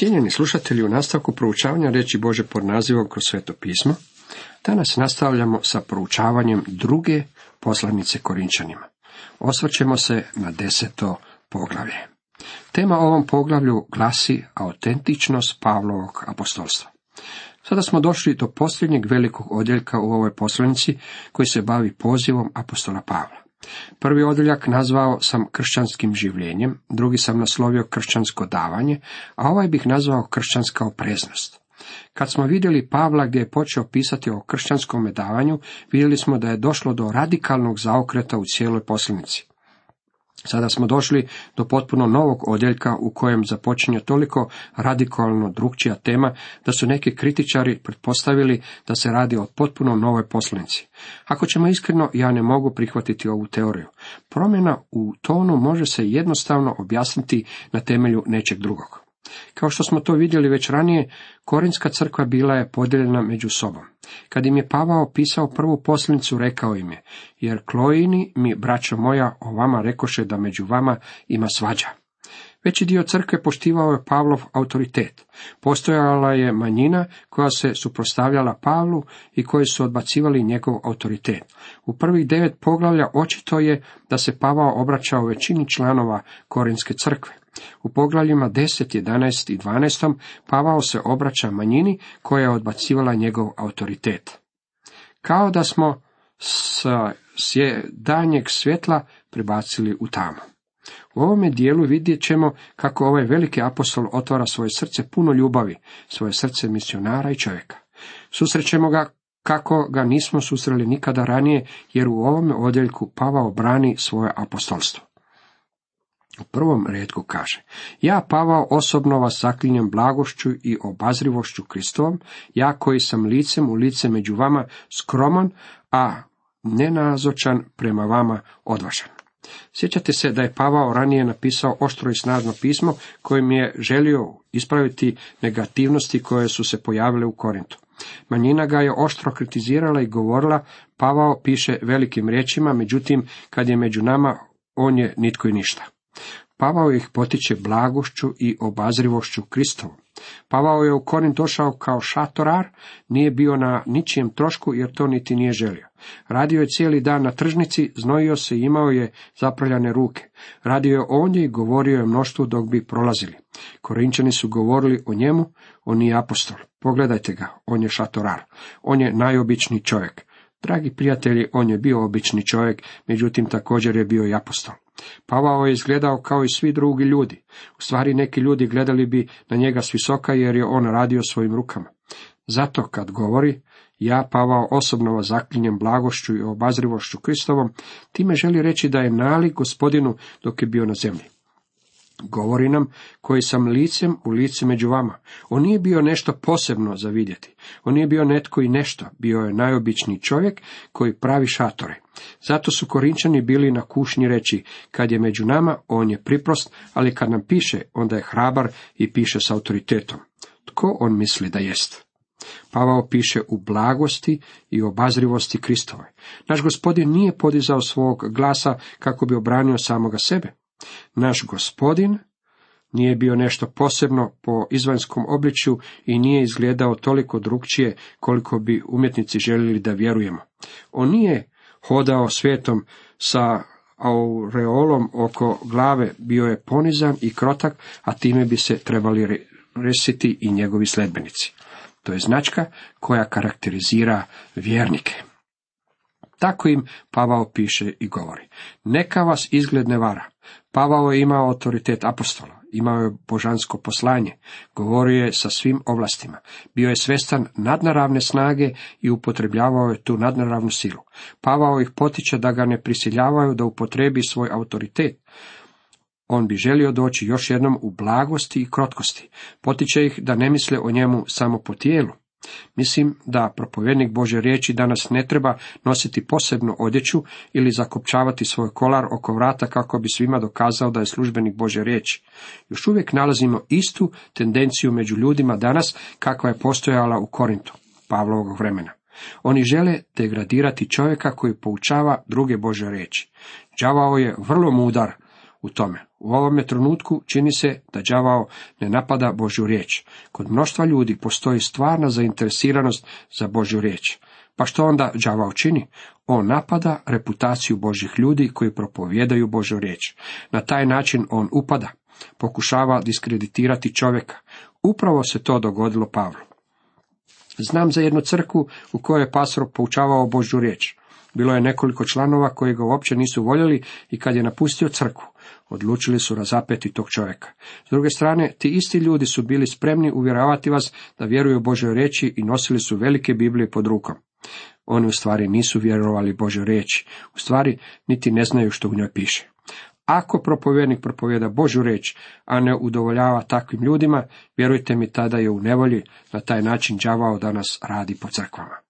Cijenjeni slušatelji, u nastavku proučavanja reći Bože pod nazivom kroz sveto pismo, danas nastavljamo sa proučavanjem druge poslanice Korinčanima. Osvrćemo se na deseto poglavlje. Tema ovom poglavlju glasi autentičnost Pavlovog apostolstva. Sada smo došli do posljednjeg velikog odjeljka u ovoj poslanici koji se bavi pozivom apostola Pavla. Prvi odjeljak nazvao sam kršćanskim življenjem, drugi sam naslovio kršćansko davanje, a ovaj bih nazvao kršćanska opreznost. Kad smo vidjeli Pavla gdje je počeo pisati o kršćanskom davanju, vidjeli smo da je došlo do radikalnog zaokreta u cijeloj poslanici. Sada smo došli do potpuno novog odjeljka u kojem započinje toliko radikalno drugčija tema da su neki kritičari pretpostavili da se radi o potpuno novoj poslanici. Ako ćemo iskreno, ja ne mogu prihvatiti ovu teoriju. Promjena u tonu može se jednostavno objasniti na temelju nečeg drugog. Kao što smo to vidjeli već ranije, Korinska crkva bila je podijeljena među sobom. Kad im je Pavao pisao prvu poslanicu, rekao im je, jer Klojini mi, braćo moja, o vama rekoše da među vama ima svađa. Veći dio crkve poštivao je Pavlov autoritet. Postojala je manjina koja se suprotstavljala Pavlu i koji su odbacivali njegov autoritet. U prvih devet poglavlja očito je da se Pavao obraćao većini članova Korinske crkve. U poglavljima 10, 11 i 12 Pavao se obraća manjini koja je odbacivala njegov autoritet. Kao da smo s danjeg svjetla prebacili u tamo. U ovome dijelu vidjet ćemo kako ovaj veliki apostol otvara svoje srce puno ljubavi, svoje srce misionara i čovjeka. Susrećemo ga kako ga nismo susreli nikada ranije, jer u ovome odjeljku Pavao brani svoje apostolstvo. U prvom redku kaže, ja Pavao osobno vas zaklinjem blagošću i obazrivošću Kristovom, ja koji sam licem u lice među vama skroman, a nenazočan prema vama odvažan. Sjećate se da je Pavao ranije napisao oštro i snažno pismo kojim je želio ispraviti negativnosti koje su se pojavile u Korintu. Manjina ga je oštro kritizirala i govorila, Pavao piše velikim riječima, međutim, kad je među nama, on je nitko i ništa. Pavao ih potiče blagošću i obazrivošću Kristovom. Pavao je u Korint došao kao šatorar, nije bio na ničijem trošku jer to niti nije želio. Radio je cijeli dan na tržnici, znojio se i imao je zapravljane ruke. Radio je ondje i govorio je mnoštvu dok bi prolazili. Korinčani su govorili o njemu, on nije apostol. Pogledajte ga, on je šatorar. On je najobičniji čovjek. Dragi prijatelji, on je bio obični čovjek, međutim također je bio i apostol. Pavao je izgledao kao i svi drugi ljudi. U stvari neki ljudi gledali bi na njega s visoka jer je on radio svojim rukama. Zato kad govori, ja Pavao osobno vas zaklinjem blagošću i obazrivošću Kristovom, time želi reći da je nalik gospodinu dok je bio na zemlji. Govori nam koji sam licem u lice među vama. On nije bio nešto posebno za vidjeti. On nije bio netko i nešto. Bio je najobičniji čovjek koji pravi šatore. Zato su Korinčani bili na kušnji reći, kad je među nama, on je priprost, ali kad nam piše, onda je hrabar i piše s autoritetom. Tko on misli da jest? Pavao piše u blagosti i obazrivosti Kristove. Naš gospodin nije podizao svog glasa kako bi obranio samoga sebe. Naš gospodin nije bio nešto posebno po izvanjskom obličju i nije izgledao toliko drugčije koliko bi umjetnici željeli da vjerujemo. On nije hodao svijetom sa aureolom oko glave, bio je ponizan i krotak, a time bi se trebali resiti i njegovi sledbenici. To je značka koja karakterizira vjernike. Tako im Pavao piše i govori. Neka vas izgled ne vara. Pavao je imao autoritet apostola, imao je božansko poslanje, govorio je sa svim ovlastima, bio je svestan nadnaravne snage i upotrebljavao je tu nadnaravnu silu. Pavao ih potiče da ga ne prisiljavaju da upotrebi svoj autoritet. On bi želio doći još jednom u blagosti i krotkosti. Potiče ih da ne misle o njemu samo po tijelu, Mislim da propovjednik Bože riječi danas ne treba nositi posebnu odjeću ili zakopčavati svoj kolar oko vrata kako bi svima dokazao da je službenik Bože riječi. Još uvijek nalazimo istu tendenciju među ljudima danas kakva je postojala u Korintu, Pavlovog vremena. Oni žele degradirati čovjeka koji poučava druge Bože riječi. Đavao je vrlo mudar u tome. U ovome trenutku čini se da đavao ne napada Božju riječ. Kod mnoštva ljudi postoji stvarna zainteresiranost za Božju riječ. Pa što onda đavao čini? On napada reputaciju Božih ljudi koji propovjedaju Božju riječ. Na taj način on upada, pokušava diskreditirati čovjeka. Upravo se to dogodilo Pavlu. Znam za jednu crkvu u kojoj je pastor poučavao Božju riječ. Bilo je nekoliko članova koji ga uopće nisu voljeli i kad je napustio crkvu, odlučili su razapeti tog čovjeka. S druge strane, ti isti ljudi su bili spremni uvjeravati vas da vjeruju Božoj riječi i nosili su velike Biblije pod rukom. Oni u stvari nisu vjerovali Božoj riječi, u stvari niti ne znaju što u njoj piše. Ako propovjednik propovjeda Božju reč, a ne udovoljava takvim ljudima, vjerujte mi tada je u nevolji, na taj način đavao danas radi po crkvama.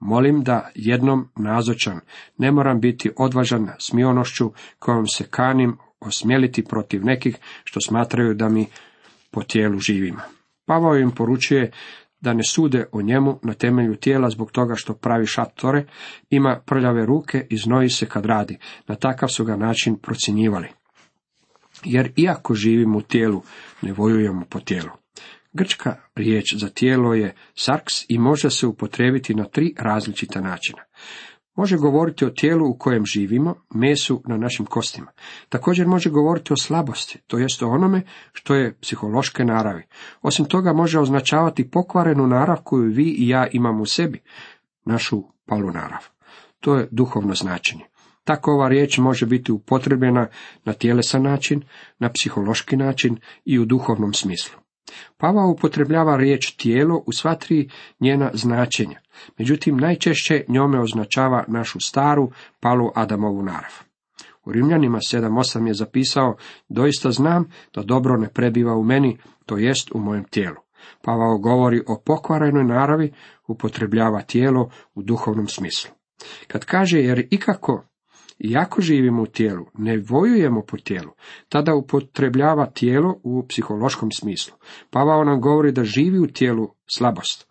Molim da jednom nazočan, ne moram biti odvažan smionošću kojom se kanim osmjeliti protiv nekih što smatraju da mi po tijelu živima. Pavao im poručuje da ne sude o njemu na temelju tijela zbog toga što pravi šatore, ima prljave ruke i znoji se kad radi. Na takav su ga način procjenjivali. Jer iako živimo u tijelu, ne vojujemo po tijelu. Grčka riječ za tijelo je sarks i može se upotrijebiti na tri različita načina. Može govoriti o tijelu u kojem živimo, mesu na našim kostima. Također može govoriti o slabosti, to jest o onome što je psihološke naravi. Osim toga može označavati pokvarenu narav koju vi i ja imamo u sebi, našu palu narav. To je duhovno značenje. Tako ova riječ može biti upotrebljena na tjelesan način, na psihološki način i u duhovnom smislu. Pavao upotrebljava riječ tijelo u sva tri njena značenja, međutim najčešće njome označava našu staru, palu Adamovu narav. U Rimljanima 7.8 je zapisao, doista znam da dobro ne prebiva u meni, to jest u mojem tijelu. Pavao govori o pokvarenoj naravi, upotrebljava tijelo u duhovnom smislu. Kad kaže jer ikako iako živimo u tijelu, ne vojujemo po tijelu, tada upotrebljava tijelo u psihološkom smislu. Pavao nam govori da živi u tijelu slabost.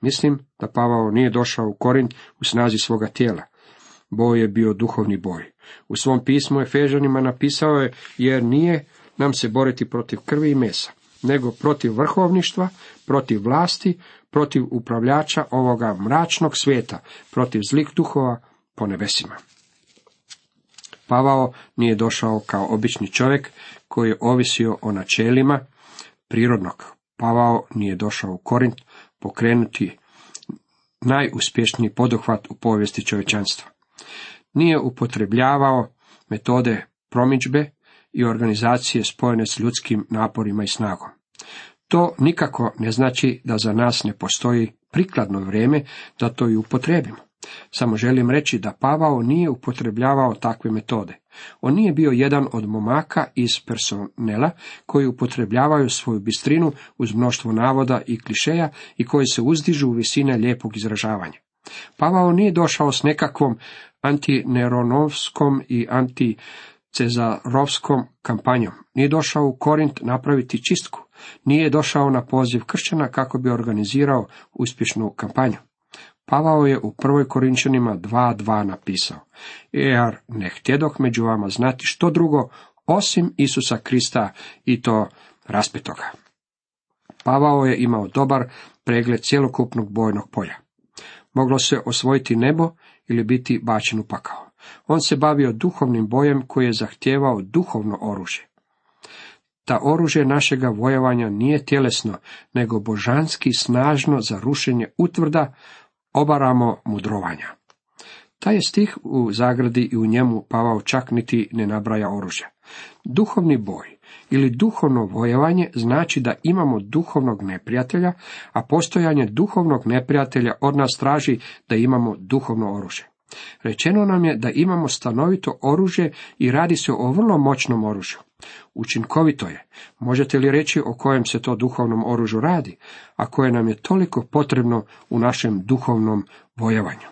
Mislim da Pavao nije došao u Korint u snazi svoga tijela. Boj je bio duhovni boj. U svom pismu Efežanima napisao je, jer nije nam se boriti protiv krvi i mesa, nego protiv vrhovništva, protiv vlasti, protiv upravljača ovoga mračnog svijeta, protiv zlih duhova po nebesima. Pavao nije došao kao obični čovjek koji je ovisio o načelima prirodnog. Pavao nije došao u Korint pokrenuti najuspješniji poduhvat u povijesti čovječanstva. Nije upotrebljavao metode promičbe i organizacije spojene s ljudskim naporima i snagom. To nikako ne znači da za nas ne postoji prikladno vrijeme da to i upotrebimo. Samo želim reći da Pavao nije upotrebljavao takve metode. On nije bio jedan od momaka iz personela koji upotrebljavaju svoju bistrinu uz mnoštvo navoda i klišeja i koji se uzdižu u visine lijepog izražavanja. Pavao nije došao s nekakvom antineronovskom i anticezarovskom kampanjom. Nije došao u Korint napraviti čistku. Nije došao na poziv kršćana kako bi organizirao uspješnu kampanju. Pavao je u prvoj Korinčanima 2.2 napisao, jer ne htjedoh među vama znati što drugo, osim Isusa Krista i to raspetoga. Pavao je imao dobar pregled cjelokupnog bojnog polja. Moglo se osvojiti nebo ili biti bačen u pakao. On se bavio duhovnim bojem koji je zahtijevao duhovno oružje. Ta oružje našega vojevanja nije tjelesno, nego božanski snažno za rušenje utvrda, obaramo mudrovanja. Taj je stih u zagradi i u njemu Pavao čak niti ne nabraja oružja. Duhovni boj ili duhovno vojevanje znači da imamo duhovnog neprijatelja, a postojanje duhovnog neprijatelja od nas traži da imamo duhovno oružje. Rečeno nam je da imamo stanovito oružje i radi se o vrlo moćnom oružju. Učinkovito je. Možete li reći o kojem se to duhovnom oružju radi, a koje nam je toliko potrebno u našem duhovnom vojevanju?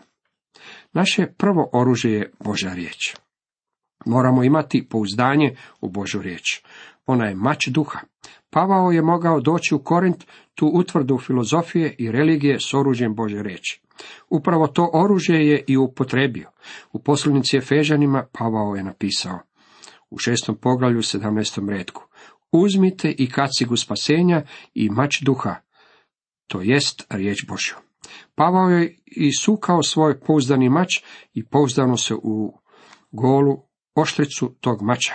Naše prvo oružje je Božja riječ. Moramo imati pouzdanje u Božju riječ. Ona je mač duha. Pavao je mogao doći u Korint, tu utvrdu filozofije i religije s oružjem Bože riječi. Upravo to oružje je i upotrebio. U poslanici Efežanima Pavao je napisao u šestom poglavlju 17. redku. Uzmite i kacigu spasenja i mač duha, to jest riječ Božju. Pavao je isukao svoj pouzdani mač i pouzdano se u golu oštricu tog mača.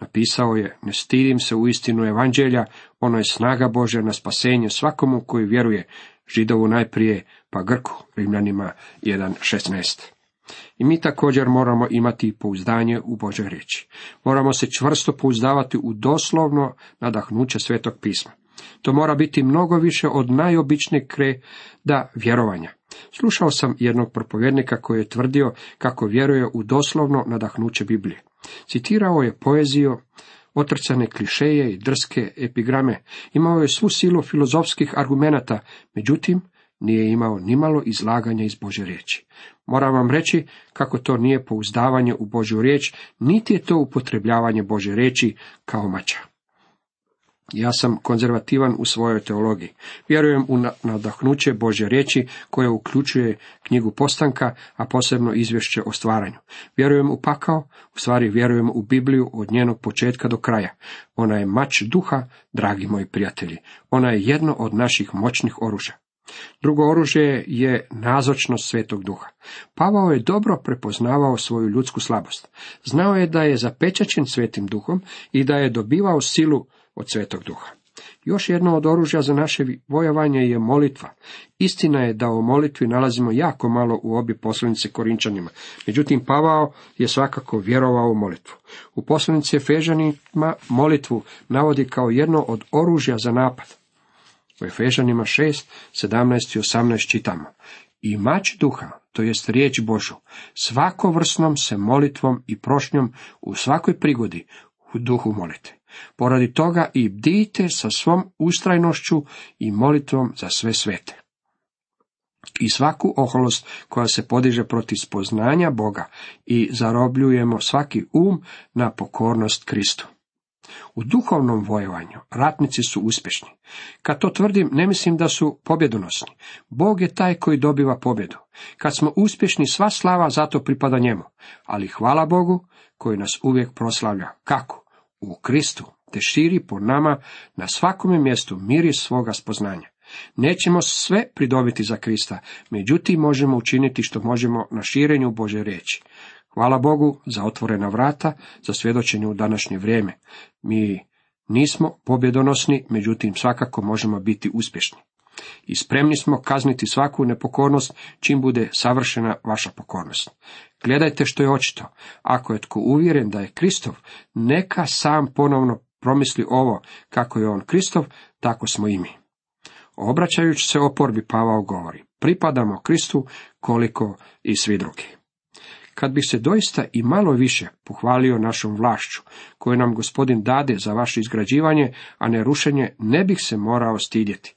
Napisao je, ne stidim se u istinu evanđelja, ono je snaga Božja na spasenje svakomu koji vjeruje, židovu najprije, pa Grku, Rimljanima 1.16. I mi također moramo imati pouzdanje u Božoj riječi. Moramo se čvrsto pouzdavati u doslovno nadahnuće svetog pisma. To mora biti mnogo više od najobičnijeg kreda vjerovanja. Slušao sam jednog propovjednika koji je tvrdio kako vjeruje u doslovno nadahnuće Biblije. Citirao je poeziju, otrcane klišeje i drske epigrame, imao je svu silu filozofskih argumenata, međutim, nije imao nimalo izlaganja iz Bože riječi. Moram vam reći kako to nije pouzdavanje u Božju riječ, niti je to upotrebljavanje Bože riječi kao mača. Ja sam konzervativan u svojoj teologiji. Vjerujem u nadahnuće Bože riječi koje uključuje knjigu postanka, a posebno izvješće o stvaranju. Vjerujem u pakao, u stvari vjerujem u Bibliju od njenog početka do kraja. Ona je mač duha, dragi moji prijatelji. Ona je jedno od naših moćnih oružja. Drugo oružje je nazočnost svetog duha. Pavao je dobro prepoznavao svoju ljudsku slabost. Znao je da je zapečačen svetim duhom i da je dobivao silu od Svetog Duha. Još jedno od oružja za naše vojovanje je molitva. Istina je da o molitvi nalazimo jako malo u obi poslanice Korinčanima. Međutim, Pavao je svakako vjerovao u molitvu. U poslanici Efežanima molitvu navodi kao jedno od oružja za napad. U Efežanima 6, 17 i 18 čitamo. I mač duha, to jest riječ Božu, svakovrsnom se molitvom i prošnjom u svakoj prigodi u duhu molite. Poradi toga i bdijte sa svom ustrajnošću i molitvom za sve svete. I svaku oholost koja se podiže protiv spoznanja Boga i zarobljujemo svaki um na pokornost Kristu. U duhovnom vojovanju ratnici su uspješni. Kad to tvrdim, ne mislim da su pobjedonosni. Bog je taj koji dobiva pobjedu. Kad smo uspješni, sva slava zato pripada njemu. Ali hvala Bogu koji nas uvijek proslavlja. Kako? u Kristu, te širi po nama na svakome mjestu miri svoga spoznanja. Nećemo sve pridobiti za Krista, međutim možemo učiniti što možemo na širenju Bože riječi. Hvala Bogu za otvorena vrata, za svjedočenje u današnje vrijeme. Mi nismo pobjedonosni, međutim svakako možemo biti uspješni. I spremni smo kazniti svaku nepokornost, čim bude savršena vaša pokornost. Gledajte što je očito. Ako je tko uvjeren da je Kristov, neka sam ponovno promisli ovo, kako je on Kristov, tako smo i mi. Obraćajući se oporbi Pavao govori, pripadamo Kristu koliko i svi drugi. Kad bi se doista i malo više pohvalio našom vlašću, koju nam gospodin dade za vaše izgrađivanje, a ne rušenje, ne bih se morao stidjeti.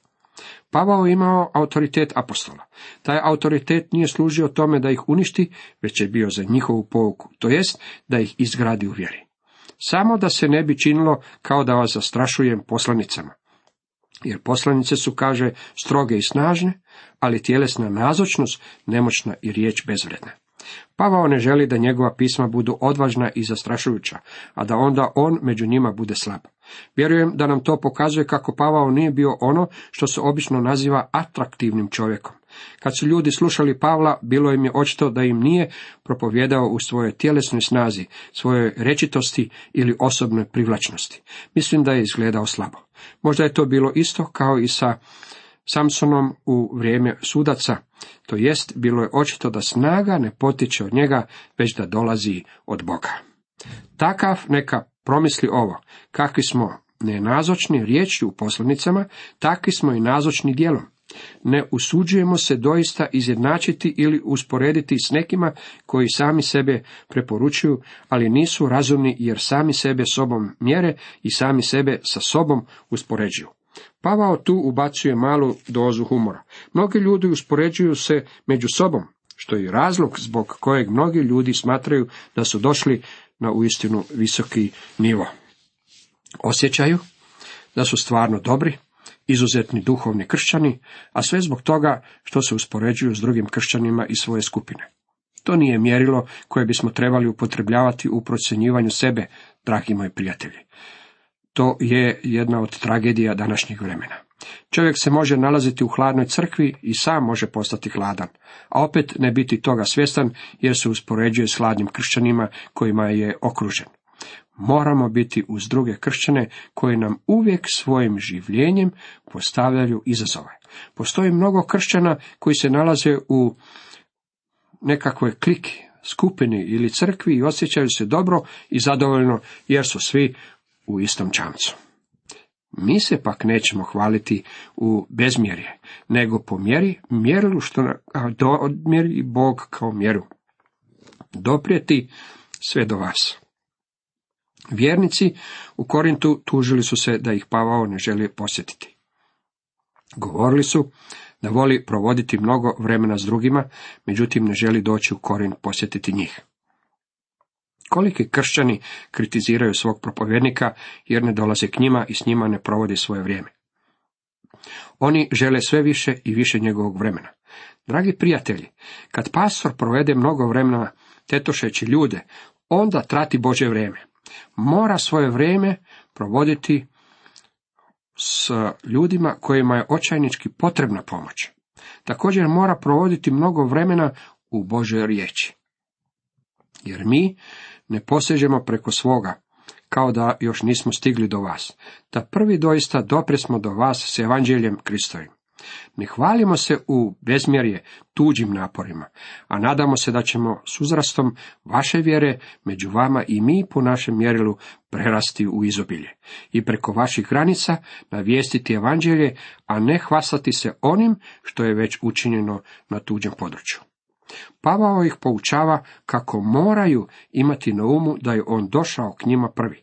Pavao imao autoritet apostola. Taj autoritet nije služio tome da ih uništi, već je bio za njihovu pouku, to jest da ih izgradi u vjeri. Samo da se ne bi činilo kao da vas zastrašujem poslanicama. Jer poslanice su, kaže, stroge i snažne, ali tjelesna nazočnost nemoćna i riječ bezvredna. Pavao ne želi da njegova pisma budu odvažna i zastrašujuća, a da onda on među njima bude slab. Vjerujem da nam to pokazuje kako Pavao nije bio ono što se obično naziva atraktivnim čovjekom. Kad su ljudi slušali Pavla, bilo im je očito da im nije propovjedao u svojoj tjelesnoj snazi, svojoj rečitosti ili osobnoj privlačnosti. Mislim da je izgledao slabo. Možda je to bilo isto kao i sa Samsonom u vrijeme sudaca, to jest bilo je očito da snaga ne potiče od njega, već da dolazi od Boga. Takav neka promisli ovo, kakvi smo nenazočni riječju u poslanicama, takvi smo i nazočni djelom. Ne usuđujemo se doista izjednačiti ili usporediti s nekima koji sami sebe preporučuju, ali nisu razumni jer sami sebe sobom mjere i sami sebe sa sobom uspoređuju. Pavao tu ubacuje malu dozu humora. Mnogi ljudi uspoređuju se među sobom, što je razlog zbog kojeg mnogi ljudi smatraju da su došli na uistinu visoki nivo. Osjećaju da su stvarno dobri, izuzetni duhovni kršćani, a sve zbog toga što se uspoređuju s drugim kršćanima iz svoje skupine. To nije mjerilo koje bismo trebali upotrebljavati u procjenjivanju sebe, dragi moji prijatelji. To je jedna od tragedija današnjeg vremena. Čovjek se može nalaziti u hladnoj crkvi i sam može postati hladan, a opet ne biti toga svjestan jer se uspoređuje s hladnim kršćanima kojima je okružen. Moramo biti uz druge kršćane koji nam uvijek svojim življenjem postavljaju izazove. Postoji mnogo kršćana koji se nalaze u nekakvoj kliki, skupini ili crkvi i osjećaju se dobro i zadovoljno jer su svi u istom čamcu. Mi se pak nećemo hvaliti u bezmjerje, nego po mjeri mjerilu što odmjeri Bog kao mjeru. Doprijeti sve do vas. Vjernici u Korintu tužili su se da ih Pavao ne želi posjetiti. Govorili su da voli provoditi mnogo vremena s drugima, međutim ne želi doći u Korin posjetiti njih. Koliki kršćani kritiziraju svog propovjednika jer ne dolaze k njima i s njima ne provodi svoje vrijeme. Oni žele sve više i više njegovog vremena. Dragi prijatelji, kad pastor provede mnogo vremena tetošeći ljude, onda trati Bože vrijeme. Mora svoje vrijeme provoditi s ljudima kojima je očajnički potrebna pomoć. Također mora provoditi mnogo vremena u Božoj riječi. Jer mi ne posežemo preko svoga, kao da još nismo stigli do vas, da prvi doista dopresmo do vas s evanđeljem Kristovim. Ne hvalimo se u bezmjerje tuđim naporima, a nadamo se da ćemo s uzrastom vaše vjere među vama i mi po našem mjerilu prerasti u izobilje i preko vaših granica navijestiti evanđelje, a ne hvastati se onim što je već učinjeno na tuđem području. Pavao ih poučava kako moraju imati na umu da je on došao k njima prvi.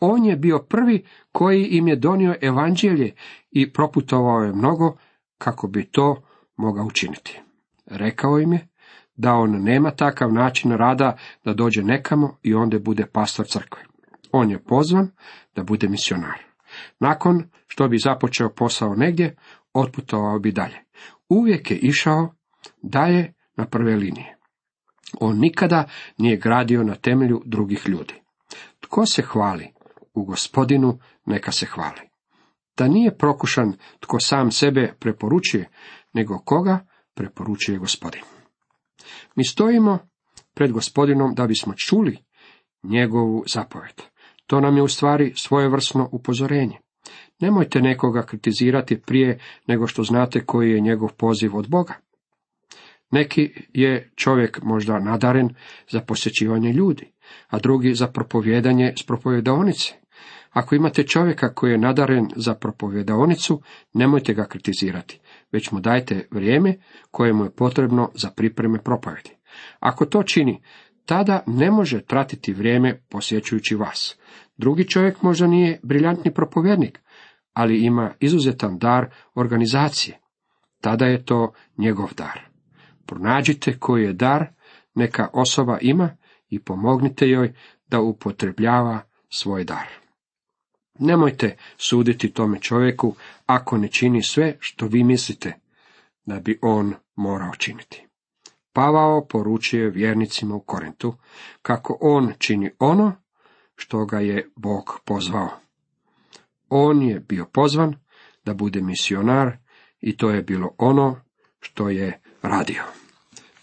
On je bio prvi koji im je donio evanđelje i proputovao je mnogo kako bi to mogao učiniti. Rekao im je da on nema takav način rada da dođe nekamo i onda bude pastor crkve. On je pozvan da bude misionar. Nakon što bi započeo posao negdje, otputovao bi dalje. Uvijek je išao dalje na prve linije. On nikada nije gradio na temelju drugih ljudi. Tko se hvali? U gospodinu neka se hvali. Da nije prokušan tko sam sebe preporučuje, nego koga preporučuje gospodin. Mi stojimo pred gospodinom da bismo čuli njegovu zapovjed. To nam je u stvari svojevrsno upozorenje. Nemojte nekoga kritizirati prije nego što znate koji je njegov poziv od Boga. Neki je čovjek možda nadaren za posjećivanje ljudi, a drugi za propovjedanje s propovjedaonice. Ako imate čovjeka koji je nadaren za propovjedaonicu, nemojte ga kritizirati, već mu dajte vrijeme koje mu je potrebno za pripreme propovjedi. Ako to čini, tada ne može tratiti vrijeme posjećujući vas. Drugi čovjek možda nije briljantni propovjednik, ali ima izuzetan dar organizacije. Tada je to njegov dar. Pronađite koji je dar neka osoba ima i pomognite joj da upotrebljava svoj dar. Nemojte suditi tome čovjeku ako ne čini sve što vi mislite da bi on morao činiti. Pavao poručuje vjernicima u Korintu kako on čini ono što ga je Bog pozvao. On je bio pozvan da bude misionar i to je bilo ono što je radio.